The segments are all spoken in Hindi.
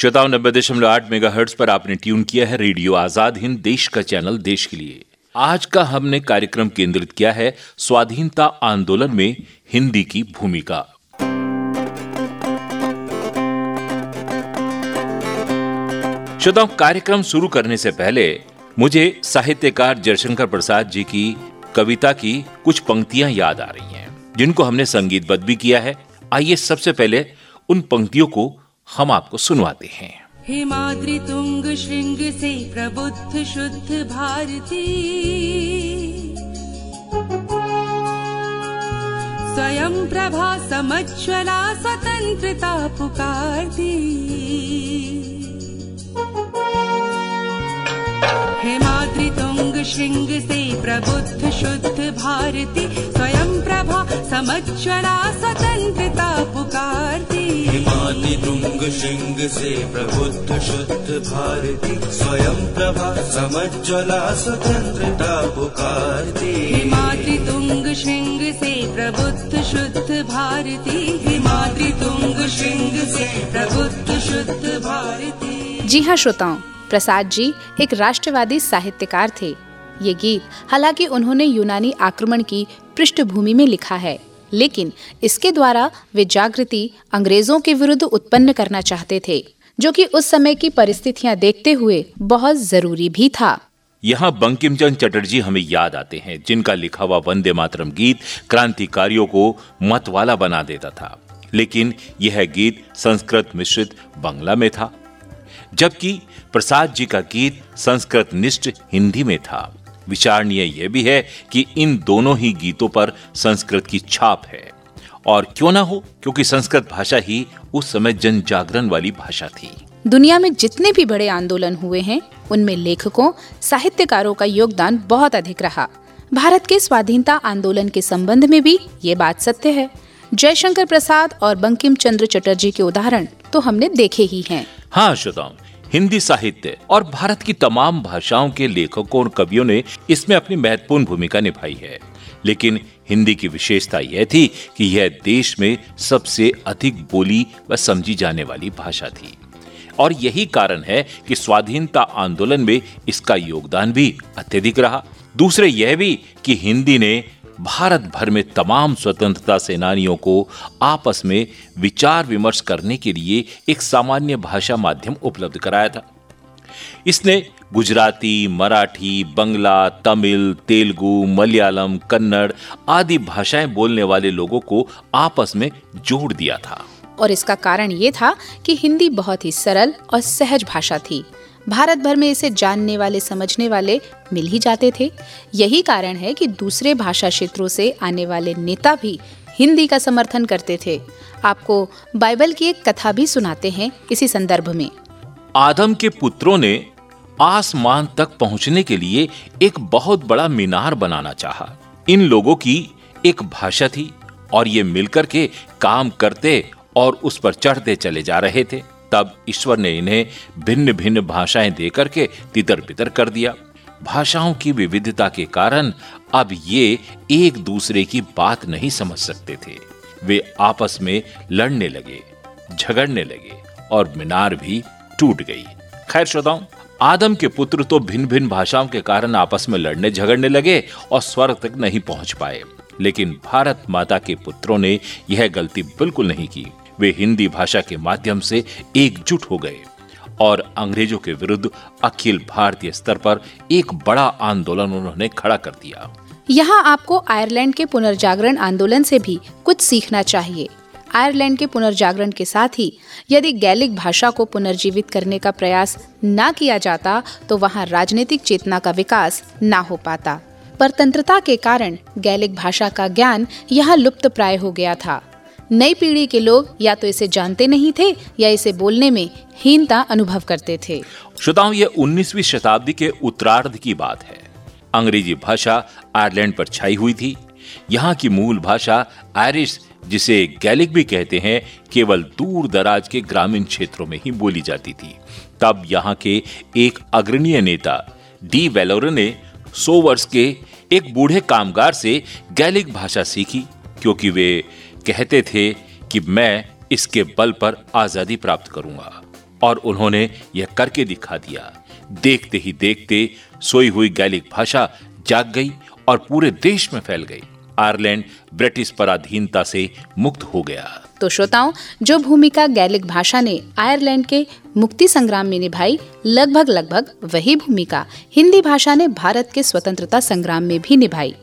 श्रोताओं, नब्बे दशमलव आठ मेगा हर्ट्स पर आपने ट्यून किया है रेडियो आज़ाद हिंद, देश का चैनल, देश के लिए। आज का हमने कार्यक्रम केंद्रित किया है स्वाधीनता आंदोलन में हिंदी की भूमिका। श्रोताओं, कार्यक्रम शुरू करने से पहले मुझे साहित्यकार जयशंकर प्रसाद जी की कविता की कुछ पंक्तियाँ याद आ रही हैं, जिनको हमने संगीतबद्ध भी किया है। आइए सबसे पहले उन पंक्तियों को हम आपको सुनवाते हैं। हिमाद्रि तुंग श्रृंग से प्रबुद्ध शुद्ध भारती। स्वयं प्रभा समज्वला स्वतंत्रता पुकारती। हेमाद्रि तुंग श्रृंग से प्रबुद्ध शुद्ध भारती। स्वयं प्रभा समज्वला स्वतंत्रता पुकारती। हिमाति तुंग श्रृंग से प्रबुद्ध शुद्ध भारती। स्वयं प्रभा समज्वला स्वतंत्रता पुकारती हिमाद्रि तुंग श्रृंग से प्रबुद्ध शुद्ध भारती। हिमाद्रि तुंग श्रृंग से प्रबुद्ध शुद्ध भारती। जी हाँ श्रोताओं प्रसाद जी एक राष्ट्रवादी साहित्यकार थे। ये गीत हालाँकि उन्होंने यूनानी आक्रमण की पृष्ठभूमि में लिखा है। लेकिन इसके द्वारा वे जागृति अंग्रेज़ों के विरुद्ध उत्पन्न करना चाहते थे, जो कि उस समय की परिस्थितियाँ देखते हुए बहुत ज़रूरी भी था। यहाँ बंकिम चंद चटर्जी हमें याद आते हैं, जिनका लिखा हुआ वंदे मातरम गीत क्रांतिकारियों को मत वाला बना देता था। लेकिन यह गीत संस्कृत मिश्रित बंगला में था, जबकि प्रसाद जी का गीत संस्कृत निष्ठ हिंदी में था। विचारणीय यह भी है कि इन दोनों ही गीतों पर संस्कृत की छाप है। और क्यों ना हो? क्योंकि संस्कृत भाषा ही उस समय जन जागरण वाली भाषा थी। दुनिया में जितने भी बड़े आंदोलन हुए हैं उनमें लेखकों साहित्यकारों का योगदान बहुत अधिक रहा। भारत के स्वाधीनता आंदोलन के संबंध में भी ये बात सत्य है। जयशंकर प्रसाद और बंकिम चंद्र चटर्जी के उदाहरण तो हमने देखे ही हैं। हाँ श्रोताओं हिंदी साहित्य और भारत की तमाम भाषाओं के लेखकों और कवियों ने इसमें अपनी महत्वपूर्ण भूमिका निभाई है। लेकिन हिंदी की विशेषता यह थी कि यह देश में सबसे अधिक बोली व समझी जाने वाली भाषा थी। और यही कारण है कि स्वाधीनता आंदोलन में इसका योगदान भी अत्यधिक रहा। दूसरे यह भी कि हिंदी ने भारत भर में तमाम स्वतंत्रता सेनानियों को आपस में विचार विमर्श करने के लिए एक सामान्य भाषा माध्यम उपलब्ध कराया था। इसने गुजराती, मराठी, बंगला, तमिल, तेलुगु, मलयालम, कन्नड़ आदि भाषाएँ बोलने वाले लोगों को आपस में जोड़ दिया था। और इसका कारण ये था कि हिंदी बहुत ही सरल और सहज भाषा थी। भारत भर में इसे जानने वाले, समझने वाले मिल ही जाते थे। यही कारण है कि दूसरे भाषा क्षेत्रों से आने वाले नेता भी हिंदी का समर्थन करते थे। आपको बाइबल की एक कथा भी सुनाते हैं इसी संदर्भ में। आदम के पुत्रों ने आसमान तक पहुँचने के लिए एक बहुत बड़ा मीनार बनाना चाहा। इन लोगों की एक भाषा थी और ये मिलकर के काम करते और उस पर चढ़ते चले जा रहे थे। तब ईश्वर ने इन्हें भिन्न भिन्न भाषाएँ देकर के तितर बितर कर दिया। भाषाओं की विविधता के कारण अब ये एक दूसरे की बात नहीं समझ सकते थे। वे आपस में लड़ने लगे, झगड़ने लगे और मीनार भी टूट गई। खैर श्रोताओं, आदम के पुत्र तो भिन्न भिन्न भाषाओं के कारण आपस में लड़ने, झगड़ने लगे और स्वर्ग तक नहीं पहुँच पाए। लेकिन भारत माता के पुत्रों ने यह गलती बिल्कुल नहीं की। वे हिंदी भाषा के माध्यम से एकजुट हो गए और अंग्रेज़ों के विरुद्ध अखिल भारतीय स्तर पर एक बड़ा आंदोलन उन्होंने खड़ा कर दिया। यहाँ आपको आयरलैंड के पुनर्जागरण आंदोलन से भी कुछ सीखना चाहिए। आयरलैंड के पुनर्जागरण के साथ ही यदि गैलिक भाषा को पुनर्जीवित करने का प्रयास न किया जाता तो वहाँ राजनीतिक चेतना का विकास न हो पाता। परतंत्रता के कारण गैलिक भाषा का ज्ञान यहाँ लुप्त प्राय हो गया था। नई पीढ़ी के लोग या तो इसे जानते नहीं थे या इसे बोलने में हीनता अनुभव करते थे। श्रोताओं, ये 19वीं शताब्दी के उत्तरार्ध की बात है। अंग्रेज़ी भाषा आयरलैंड पर छाई हुई थी। यहाँ की मूल भाषा आयरिश, जिसे गैलिक भी कहते हैं, केवल दूर दराज के ग्रामीण क्षेत्रों में ही बोली जाती थी। तब यहाँ के एक अग्रणीय नेता, डी वेलोर ने सौ वर्ष के एक बूढ़े कामगार से गैलिक भाषा सीखी, क्योंकि वे कहते थे कि मैं इसके बल पर आज़ादी प्राप्त करूँगा। और उन्होंने यह करके दिखा दिया। देखते ही देखते सोई हुई गैलिक भाषा जाग गई और पूरे देश में फैल गई। आयरलैंड ब्रिटिश पराधीनता से मुक्त हो गया। तो श्रोताओं, जो भूमिका गैलिक भाषा ने आयरलैंड के मुक्ति संग्राम में निभाई लगभग लगभग वही भूमिका हिंदी भाषा ने भारत के स्वतंत्रता संग्राम में भी निभाई।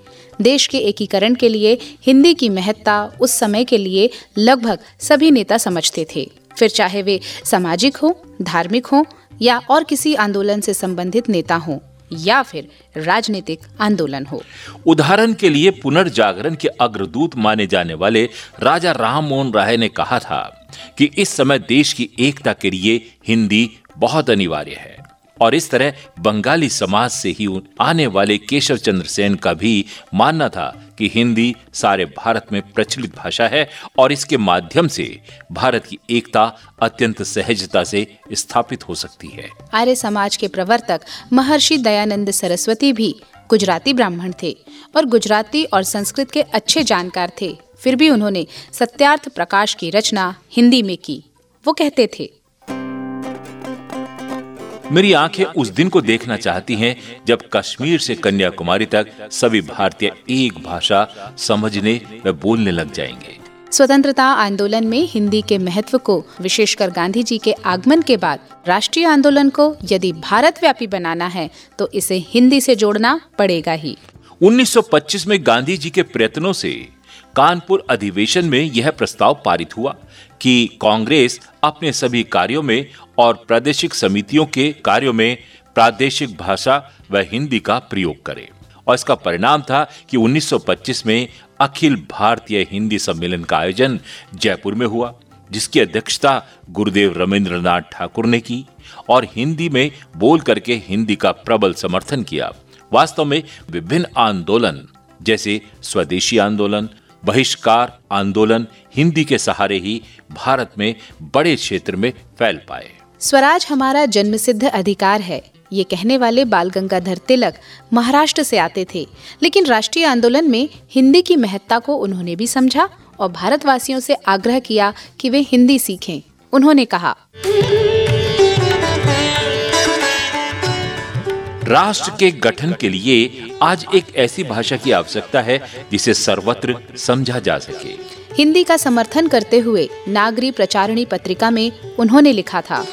देश के एकीकरण के लिए, हिंदी की महत्ता उस समय के लिए लगभग सभी नेता समझते थे। फिर चाहे वे सामाजिक हो, धार्मिक हो, या और किसी आंदोलन से संबंधित नेता हो, या फिर राजनीतिक आंदोलन हो। उदाहरण के लिए पुनर्जागरण के अग्रदूत माने जाने वाले राजा राम मोहन राय ने कहा था कि इस समय देश की एकता के लिए हिंदी बहुत अनिवार्य है। और इस तरह बंगाली समाज से ही आने वाले केशव चंद्र सेन का भी मानना था कि हिंदी सारे भारत में प्रचलित भाषा है और इसके माध्यम से भारत की एकता अत्यंत सहजता से स्थापित हो सकती है। आर्य समाज के प्रवर्तक महर्षि दयानंद सरस्वती भी गुजराती ब्राह्मण थे और गुजराती और संस्कृत के अच्छे जानकार थे। फिर भी उन्होंने सत्यार्थ प्रकाश की रचना हिंदी में की। वो कहते थे मेरी आँखें उस दिन को देखना चाहती हैं जब कश्मीर से कन्याकुमारी तक सभी भारतीय एक भाषा समझने व बोलने लग जाएँगे। स्वतंत्रता आंदोलन में हिंदी के महत्व को विशेषकर गांधी जी के आगमन के बाद राष्ट्रीय आंदोलन को यदि भारत व्यापी बनाना है तो इसे हिंदी से जोड़ना पड़ेगा ही। 1925 में गांधी जी के प्रयत्नों से कानपुर अधिवेशन में यह प्रस्ताव पारित हुआ कि कांग्रेस अपने सभी कार्यों में और प्रादेशिक समितियों के कार्यों में प्रादेशिक भाषा व हिंदी का प्रयोग करे। और इसका परिणाम था कि 1925 में अखिल भारतीय हिंदी सम्मेलन का आयोजन जयपुर में हुआ, जिसकी अध्यक्षता गुरुदेव रविंद्रनाथ ठाकुर ने की और हिंदी में बोल करके हिंदी का प्रबल समर्थन किया। वास्तव में विभिन्न आंदोलन, जैसे स्वदेशी आंदोलन बहिष्कार, आंदोलन, हिंदी के सहारे ही भारत में बड़े क्षेत्र में फैल पाए। स्वराज हमारा जन्मसिद्ध अधिकार है। ये कहने वाले बाल गंगाधर तिलक महाराष्ट्र से आते थे, लेकिन राष्ट्रीय आंदोलन में हिंदी की महत्ता को उन्होंने भी समझा और भारतवासियों से आग्रह किया कि वे हिंदी सीखें, उन्होंने कहा। राष्ट्र के गठन के लिए आज एक ऐसी भाषा की आवश्यकता है जिसे सर्वत्र समझा जा सके। हिंदी का समर्थन करते हुए नागरी प्रचारणी पत्रिका में उन्होंने लिखा था।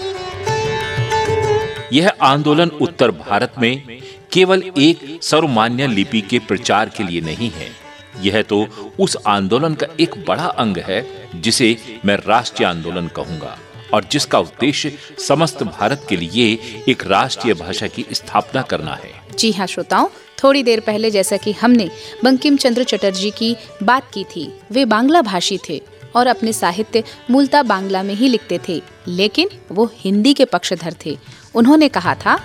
यह आंदोलन उत्तर भारत में केवल एक सर्वमान्य लिपि के प्रचार के लिए नहीं है। यह तो उस आंदोलन का एक बड़ा अंग है जिसे मैं राष्ट्रीय आंदोलन कहूँगा। और जिसका उद्देश्य समस्त भारत के लिए एक राष्ट्रीय भाषा की स्थापना करना है। जी हाँ श्रोताओं थोड़ी देर पहले जैसा कि हमने बंकिम चंद्र चटर्जी की बात की थी वे बांग्ला भाषी थे और अपने साहित्य मूलता बांग्ला में ही लिखते थे लेकिन वो हिंदी के पक्षधर थे। उन्होंने कहा था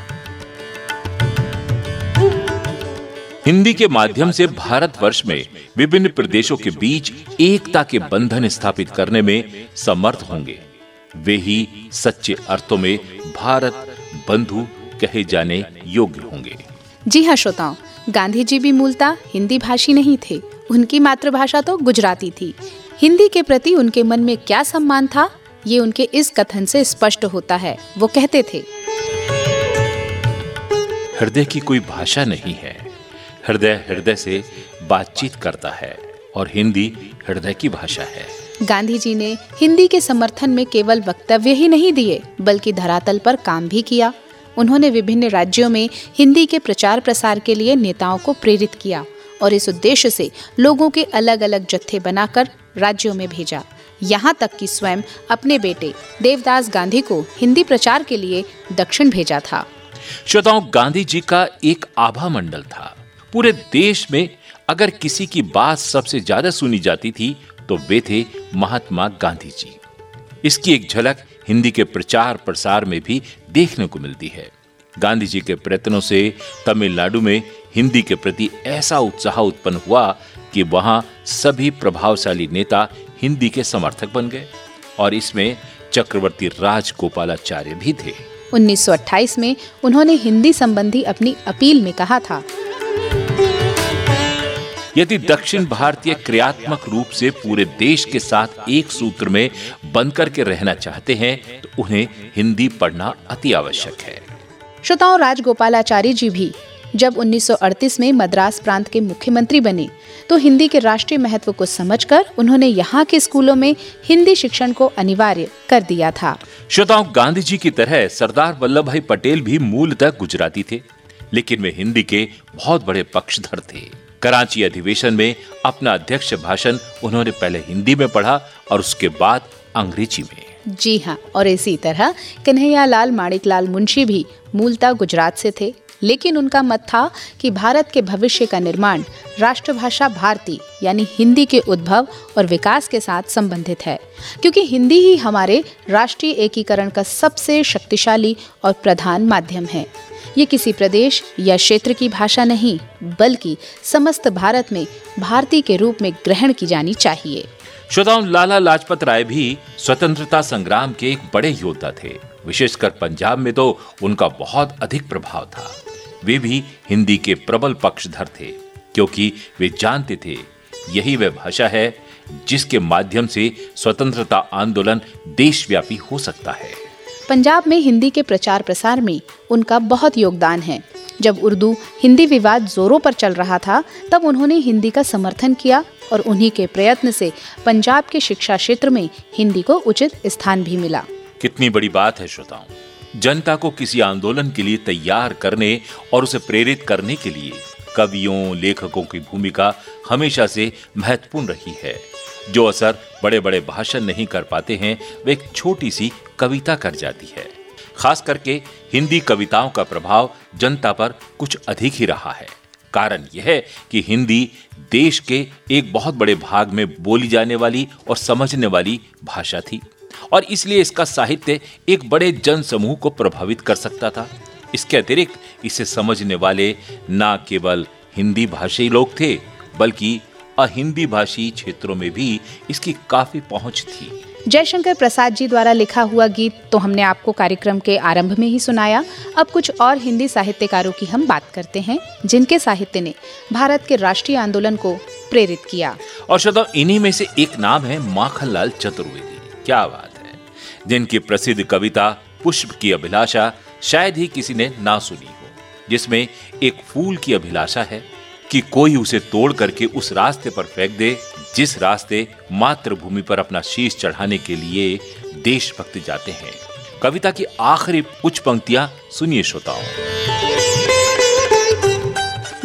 हिंदी के माध्यम से भारतवर्ष में विभिन्न प्रदेशों के बीच एकता के बंधन स्थापित करने में समर्थ होंगे। वे ही सच्चे अर्थों में भारत बंधु कहे जाने योग्य होंगे। जी हाँ श्रोताओं गांधी जी भी मूलता हिंदी भाषी नहीं थे। उनकी मातृभाषा तो गुजराती थी। हिंदी के प्रति उनके मन में क्या सम्मान था ये उनके इस कथन से स्पष्ट होता है। वो कहते थे हृदय की कोई भाषा नहीं है। हृदय हृदय से बातचीत करता है और हिंदी हृदय की भाषा है। गांधी जी ने हिंदी के समर्थन में केवल वक्तव्य ही नहीं दिए, बल्कि धरातल पर काम भी किया। उन्होंने विभिन्न राज्यों में हिंदी के प्रचार प्रसार के लिए नेताओं को प्रेरित किया और इस उद्देश्य से लोगों के अलग अलग जत्थे बनाकर राज्यों में भेजा। यहाँ तक कि स्वयं अपने बेटे देवदास गांधी को हिंदी प्रचार के लिए दक्षिण भेजा था। श्रोताओं, गांधी जी का एक आभा मंडल था। पूरे देश में अगर किसी की बात सबसे ज़्यादा सुनी जाती थी तो वे थे महात्मा गांधी जी इसकी एक झलक हिंदी के प्रचार प्रसार में भी देखने को मिलती है। गांधी जी के प्रयत्नों से तमिलनाडु में हिंदी के प्रति ऐसा उत्साह उत्पन्न हुआ कि वहाँ सभी प्रभावशाली नेता हिंदी के समर्थक बन गए और इसमें चक्रवर्ती राजगोपालाचार्य भी थे। 1928 में उन्होंने हिंदी संबंधी अपनी अपील में कहा था। यदि दक्षिण भारतीय क्रियात्मक रूप से पूरे देश के साथ एक सूत्र में बंद करके रहना चाहते हैं तो उन्हें हिंदी पढ़ना अति आवश्यक है। श्रोताओं राजगोपालाचारी जी भी जब 1938 में मद्रास प्रांत के मुख्यमंत्री बने तो हिंदी के राष्ट्रीय महत्व को समझकर उन्होंने यहाँ के स्कूलों में हिंदी शिक्षण को अनिवार्य कर दिया था। श्रोताओं गांधी जी की तरह सरदार वल्लभ भाई पटेल भी मूलतः गुजराती थे लेकिन वे हिंदी के बहुत बड़े पक्षधर थे। कराची अधिवेशन में अपना अध्यक्ष भाषण उन्होंने पहले हिंदी में पढ़ा और उसके बाद अंग्रेज़ी में। जी हाँ और इसी तरह कन्हैया लाल, माणिक लाल मुंशी भी मूलतः गुजरात से थे। लेकिन उनका मत था कि भारत के भविष्य का निर्माण राष्ट्रभाषा भारती, यानी हिंदी के उद्भव और विकास के साथ संबंधित है। क्योंकि हिंदी ही हमारे राष्ट्रीय एकीकरण का सबसे शक्तिशाली और प्रधान माध्यम है। ये किसी प्रदेश या क्षेत्र की भाषा नहीं, बल्कि समस्त भारत में भारतीय के रूप में ग्रहण की जानी चाहिए। श्रोताओं, लाला लाजपत राय भी स्वतंत्रता संग्राम के एक बड़े योद्धा थे। विशेषकर पंजाब में तो उनका बहुत अधिक प्रभाव था। वे भी हिंदी के प्रबल पक्षधर थे, क्योंकि वे जानते थे, यही वह भाषा है जिसके माध्यम से स्वतंत्रता आंदोलन देशव्यापी हो सकता है। पंजाब में हिंदी के प्रचार प्रसार में उनका बहुत योगदान है। जब उर्दू हिंदी विवाद जोरों पर चल रहा था, तब उन्होंने हिंदी का समर्थन किया और उन्हीं के प्रयत्न से पंजाब के शिक्षा क्षेत्र में हिंदी को उचित स्थान भी मिला। कितनी बड़ी बात है, श्रोताओं। जनता को किसी आंदोलन के लिए तैयार करने और उसे प्रेरित करने के लिए कवियों, लेखकों की भूमिका हमेशा से महत्वपूर्ण रही है। जो असर बड़े बड़े भाषण नहीं कर पाते हैं, वे एक छोटी सी कविता कर जाती है। खास करके हिंदी कविताओं का प्रभाव जनता पर कुछ अधिक ही रहा है। कारण यह है कि हिंदी देश के एक बहुत बड़े भाग में बोली जाने वाली और समझने वाली भाषा थी और इसलिए इसका साहित्य एक बड़े जन समूह को प्रभावित कर सकता था। इसके अतिरिक्त इसे समझने वाले न केवल हिंदी भाषी लोग थे, बल्कि अहिंदी भाषी क्षेत्रों में भी इसकी काफ़ी पहुँच थी। जयशंकर प्रसाद जी द्वारा लिखा हुआ गीत तो हमने आपको कार्यक्रम के आरंभ में ही सुनाया। अब कुछ और हिंदी साहित्यकारों की हम बात करते हैं जिनके साहित्य ने भारत के राष्ट्रीय आंदोलन को प्रेरित किया। और श्रोता इन्हीं में से एक नाम है माखनलाल चतुर्वेदी। क्या बात है। जिनकी प्रसिद्ध कविता पुष्प की अभिलाषा शायद ही किसी ने ना सुनी हो जिसमें एक फूल की अभिलाषा है। कि कोई उसे तोड़ करके उस रास्ते पर फेंक दे जिस रास्ते मातृभूमि पर अपना शीश चढ़ाने के लिए देशभक्त जाते हैं। कविता की आखिरी कुछ पंक्तियाँ सुनिए श्रोताओं।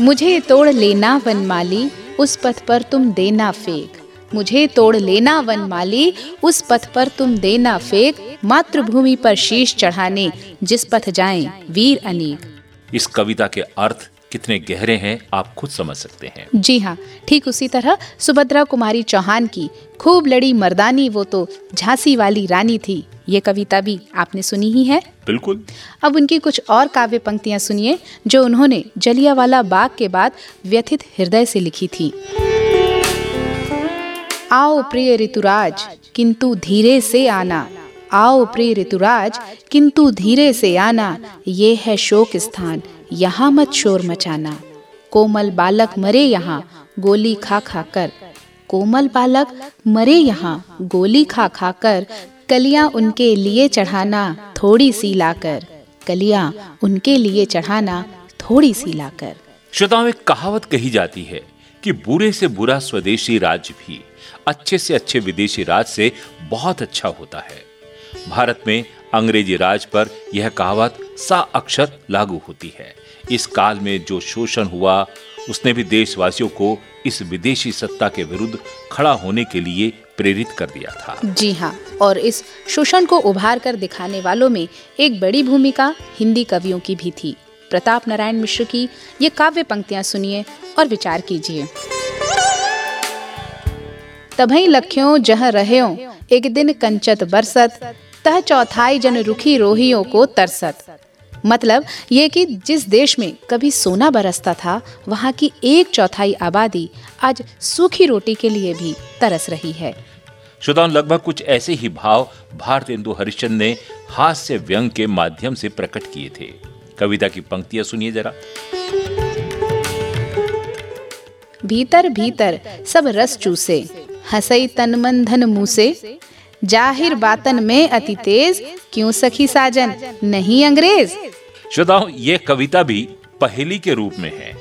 मुझे तोड़ लेना वनमाली उस पथ पर तुम देना फेंक। मुझे तोड़ लेना वन माली उस पथ पर तुम देना फेंक। मातृभूमि पर शीश चढ़ाने जिस पथ जाएँ वीर अनेक। इस कविता के अर्थ कितने गहरे हैं आप खुद समझ सकते हैं। जी हाँ ठीक उसी तरह सुभद्रा कुमारी चौहान की खूब लड़ी मर्दानी वो तो झांसी वाली रानी थी। ये कविता भी आपने सुनी ही है? बिल्कुल। अब उनकी कुछ और काव्य पंक्तियाँ सुनिए जो उन्होंने जलियावाला बाग के बाद व्यथित हृदय से लिखी थी। आओ प्रिय ऋतुराज किंतु धीरे से आना। आओ प्रिय ऋतुराज, किंतु धीरे से आना, ये है शोक स्थान, यहाँ मत शोर मचाना। कोमल बालक मरे यहाँ, गोली खा खा कर। कोमल बालक मरे यहाँ, गोली खा खा कर। कलियाँ उनके लिए चढ़ाना, थोड़ी सी लाकर। कलियाँ उनके लिए चढ़ाना, थोड़ी सी लाकर। श्रोताओं, एक कहावत कही जाती है कि बुरे से बुरा स्वदेशी राज्य भी अच्छे से अच्छे विदेशी राज से बहुत अच्छा होता है। भारत में अंग्रेज़ी राज पर यह कहावत सा अक्षर लागू होती है। इस काल में जो शोषण हुआ, उसने भी देशवासियों को इस विदेशी सत्ता के विरुद्ध खड़ा होने के लिए प्रेरित कर दिया था। जी हाँ और इस शोषण को उभार कर दिखाने वालों में एक बड़ी भूमिका हिंदी कवियों की भी थी। प्रताप नारायण मिश्र की ये काव्य पंक्तियाँ सुनिए और विचार कीजिए। तभई लख्यों जह रहे एक दिन कंचत बरसत तह चौथाई जन रुखी रोहियों को तरसत। मतलब ये कि जिस देश में कभी सोना बरसता था वहाँ की एक चौथाई आबादी आज सूखी रोटी के लिए भी तरस रही है। श्रोताओं लगभग कुछ ऐसे ही भाव भारत इंदु हरिश्चंद ने हास्य व्यंग के माध्यम से प्रकट किए थे। कविता की पंक्तियाँ सुनिए जरा। भीतर भीतर सब रस चूसे हंसई तन मन धन मुँह ज़ाहिर बातन में अति तेज, क्यों सखी साजन? नहीं अंग्रेज़? श्रोताओं, ये कविता भी पहेली के रूप में है,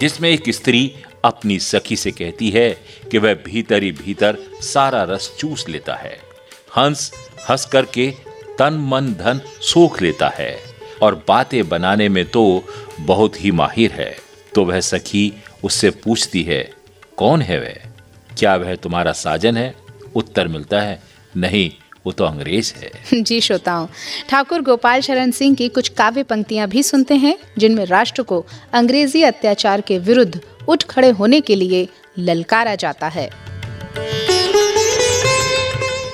जिसमें एक स्त्री अपनी सखी से कहती है कि वह भीतर ही भीतर सारा रस चूस लेता है। हंस हंस करके तन मन धन सोख लेता है और बातें बनाने में तो बहुत ही माहिर है। तो वह सखी उससे पूछती है, कौन है वह? क्या वह तुम्हारा साजन है? उत्तर मिलता है नहीं वो तो अंग्रेज़ है। जी श्रोताओं ठाकुर गोपाल शरण सिंह की कुछ काव्य पंक्तियाँ भी सुनते हैं जिनमें राष्ट्र को अंग्रेज़ी अत्याचार के विरुद्ध उठ खड़े होने के लिए ललकारा जाता है।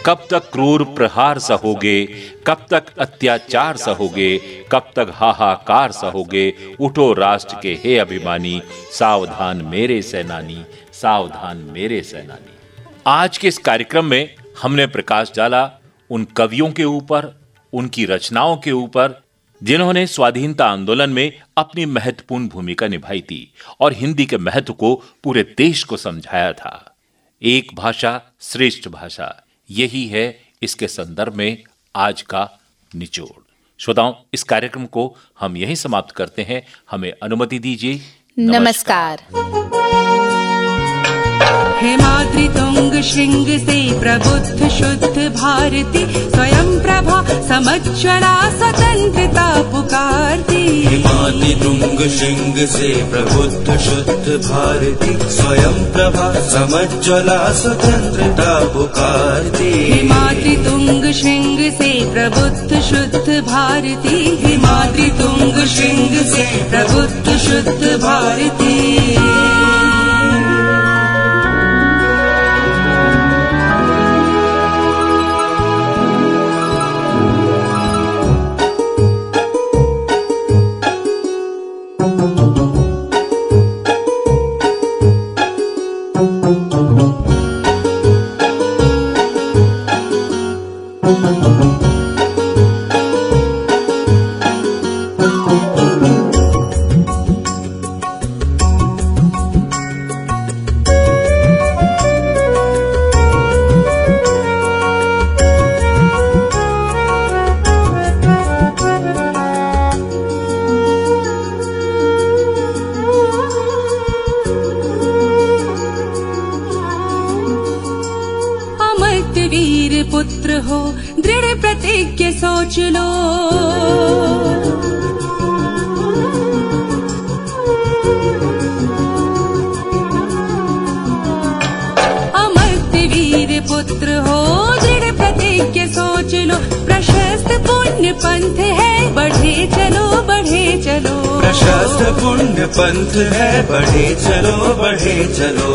कब तक क्रूर प्रहार सहोगे कब तक अत्याचार सहोगे कब तक हाहाकार सहोगे उठो राष्ट्र के हे अभिमानी सावधान मेरे सेनानी सावधान मेरे सेनानी। आज के इस कार्यक्रम में हमने प्रकाश डाला उन कवियों के ऊपर उनकी रचनाओं के ऊपर जिन्होंने स्वाधीनता आंदोलन में अपनी महत्वपूर्ण भूमिका निभाई थी और हिंदी के महत्व को पूरे देश को समझाया था। एक भाषा श्रेष्ठ भाषा यही है इसके संदर्भ में आज का निचोड़। श्रोताओं इस कार्यक्रम को हम यहीं समाप्त करते हैं। हमें अनुमति दीजिए। नमस्कार, हे शृङ्ग से प्रबुद्ध शुद्ध भारती स्वयं प्रभा समज्जला स्वतन्त्रता पुकारती। हिमालि तुङ्ग शृङ्ग से प्रबुद्ध शुद्ध भारती स्वयं प्रभा समज्ज्वला स्वतन्त्रता पुकार हिमाद्रि भारती। पुण्य पंथ है बढ़े चलो बढ़े चलो। प्रशस्त पुण्य पंथ है बढ़े चलो बढ़े चलो।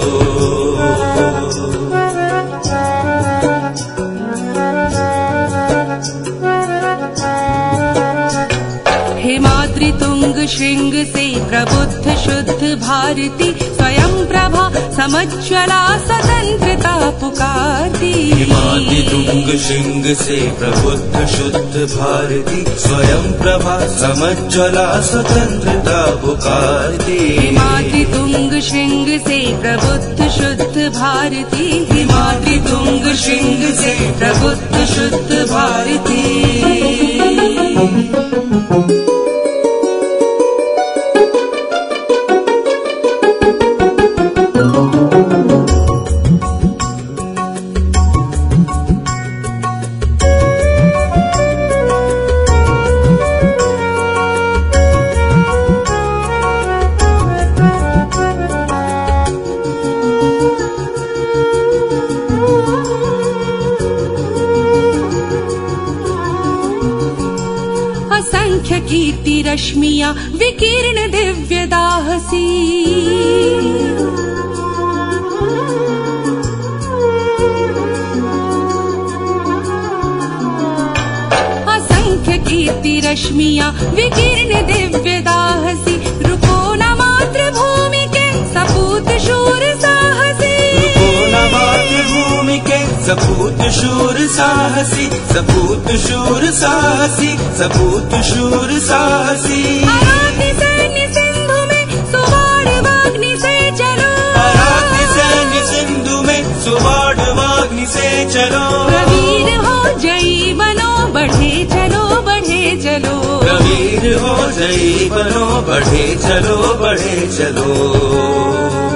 हे मातृतुंग श्रृंग से प्रबुद्ध शुद्ध भारती स्वयं प्रभा समज्वला स्वतंत्रता पुकारती तुंग श्रृंग से प्रबुद्ध शुद्ध भारती स्वयं प्रभा समज्वला स्वतंत्रता पुकारती हिमाद्रितुंग श्रृंग से प्रबुद्ध शुद्ध भारती हिमाद्रितुंग श्रृंग से प्रबुद्ध शुद्ध भारती रश्मिया विकीर्ण दिव्य दाहसी। असंख्य कीर्ति रश्मिया विकीर्ण दिव्य दाहसी। रुको न मातृभूमि के सपूत सबूत शूर साहसी सबूत शूर साहसी सबूत शूर साहसी। सिंधु में से चलो। हो जयी बनो बढ़े चलो बढ़े चलो। हो बनो बढ़े चलो बढ़े चलो।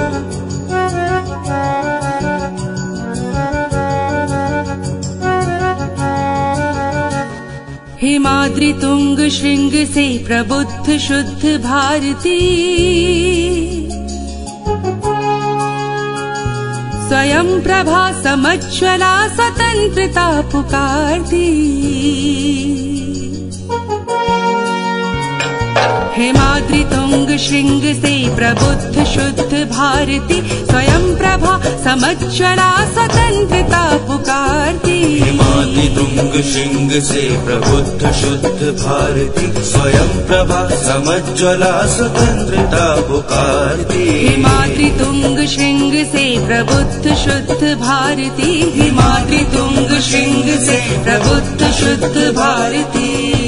मातृतुङ्ग शृङ्ग से प्रबुद्ध शुद्ध भारती। स्वयं प्रभा समज्ज्वला स्वतन्त्रता पु हेमाद्रि तुंग श्रृंग से प्रबुद्ध शुद्ध भारती स्वयं प्रभा समज्वला स्वतंत्रता पुकारती। हिमाद्रि तुंग श्रृंग से प्रबुद्ध शुद्ध भारती स्वयं प्रभा समज्वला स्वतंत्रता पुकारती। हिमाद्रि तुंग श्रृंग से प्रबुद्ध शुद्ध भारती हिमाद्रि तुंग श्रृंग से प्रबुद्ध शुद्ध भारती